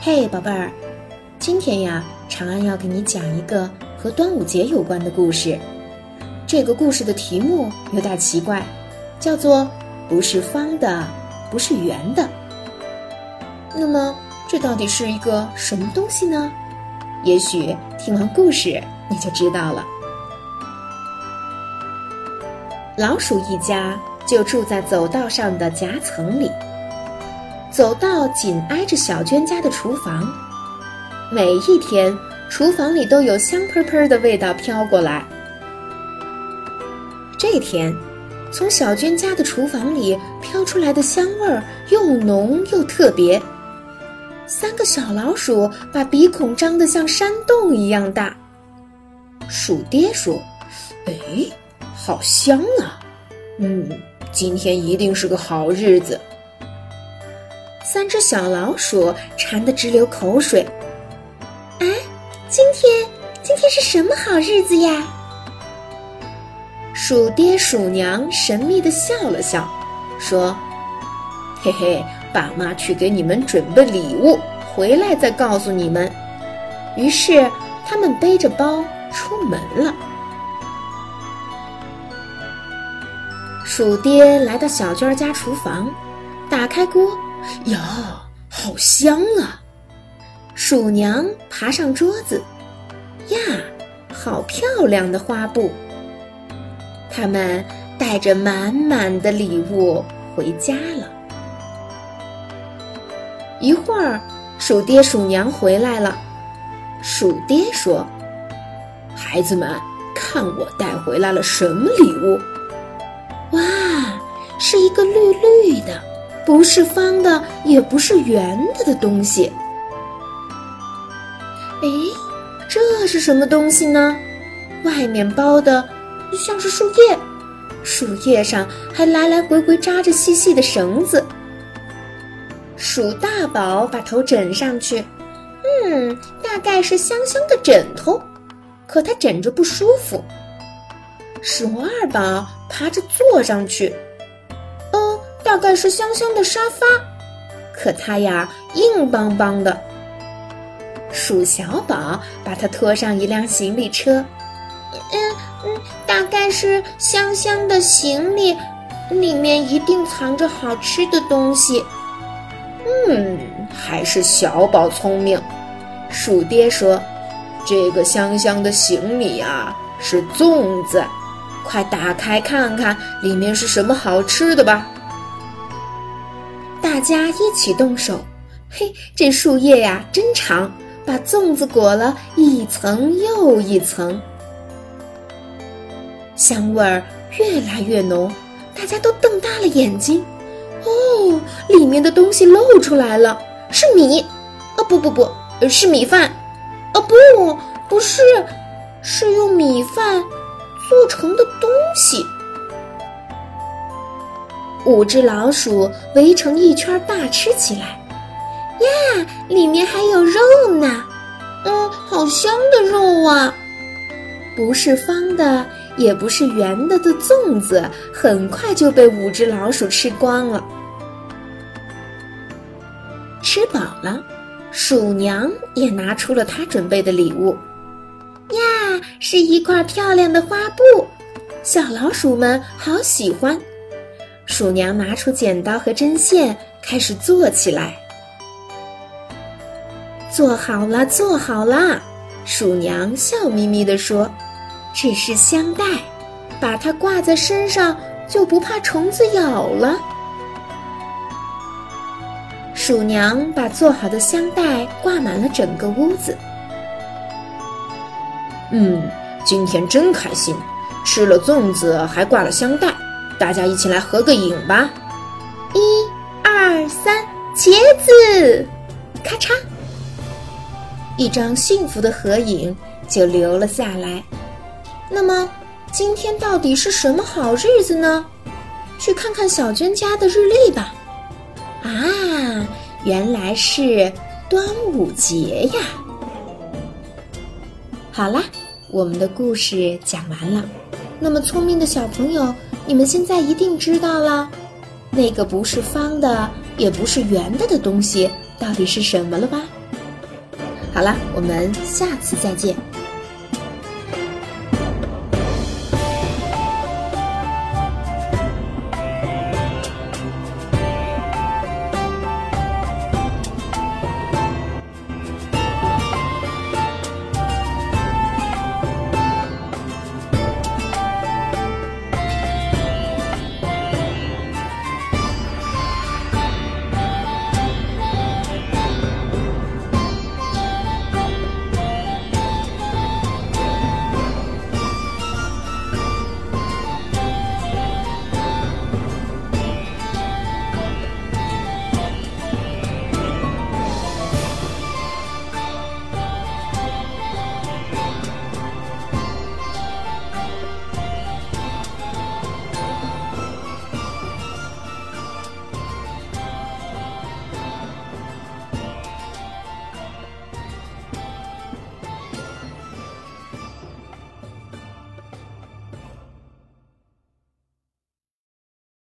嘿，宝贝儿，今天呀，长安要给你讲一个和端午节有关的故事。这个故事的题目有点奇怪，叫做“不是方的，不是圆的”。那么，这到底是一个什么东西呢？也许听完故事你就知道了。老鼠一家就住在走道上的夹层里。走道紧挨着小娟家的厨房，每一天厨房里都有香喷喷的味道飘过来。这天，从小娟家的厨房里飘出来的香味儿又浓又特别。三个小老鼠把鼻孔张得像山洞一样大。鼠爹说：“哎，好香啊！嗯，今天一定是个好日子。”三只小老鼠馋得直流口水。啊，今天今天是什么好日子呀？鼠爹鼠娘神秘的笑了笑，说：“嘿嘿，爸妈去给你们准备礼物，回来再告诉你们。”于是他们背着包出门了。鼠爹来到小娟家厨房，打开锅。呀，好香啊！鼠娘爬上桌子，呀，好漂亮的花布。他们带着满满的礼物回家了。一会儿，鼠爹鼠娘回来了。鼠爹说：“孩子们，看我带回来了什么礼物？哇，是一个绿绿的。”不是方的，也不是圆的的东西。哎，这是什么东西呢？外面包的像是树叶，树叶上还来来回回扎着细细的绳子。鼠大宝把头枕上去，嗯，大概是香香的枕头，可它枕着不舒服。鼠二宝爬着坐上去。大概是香香的沙发，可它呀硬邦邦的。鼠小宝把它拖上一辆行李车，嗯嗯，大概是香香的行李，里面一定藏着好吃的东西。嗯，还是小宝聪明。鼠爹说：“这个香香的行李啊是粽子，快打开看看里面是什么好吃的吧。”大家一起动手，嘿，这树叶呀真长，把粽子裹了一层又一层，香味儿越来越浓，大家都瞪大了眼睛。哦，里面的东西露出来了，是米，哦不不不，是米饭，哦不，不是，是用米饭做成的东西。五只老鼠围成一圈大吃起来，呀，里面还有肉呢，嗯，好香的肉啊！不是方的，也不是圆的的粽子，很快就被五只老鼠吃光了。吃饱了，鼠娘也拿出了她准备的礼物，呀，是一块漂亮的花布，小老鼠们好喜欢。鼠娘拿出剪刀和针线，开始做起来。做好了，做好了！鼠娘笑眯眯地说：“这是香袋，把它挂在身上就不怕虫子咬了。”鼠娘把做好的香袋挂满了整个屋子。嗯，今天真开心，吃了粽子，还挂了香袋。大家一起来合个影吧！一、二、三，茄子！咔嚓，一张幸福的合影就留了下来。那么，今天到底是什么好日子呢？去看看小娟家的日历吧。啊，原来是端午节呀！好啦，我们的故事讲完了。那么聪明的小朋友。你们现在一定知道了，那个不是方的，也不是圆的的东西到底是什么了吧？好了，我们下次再见。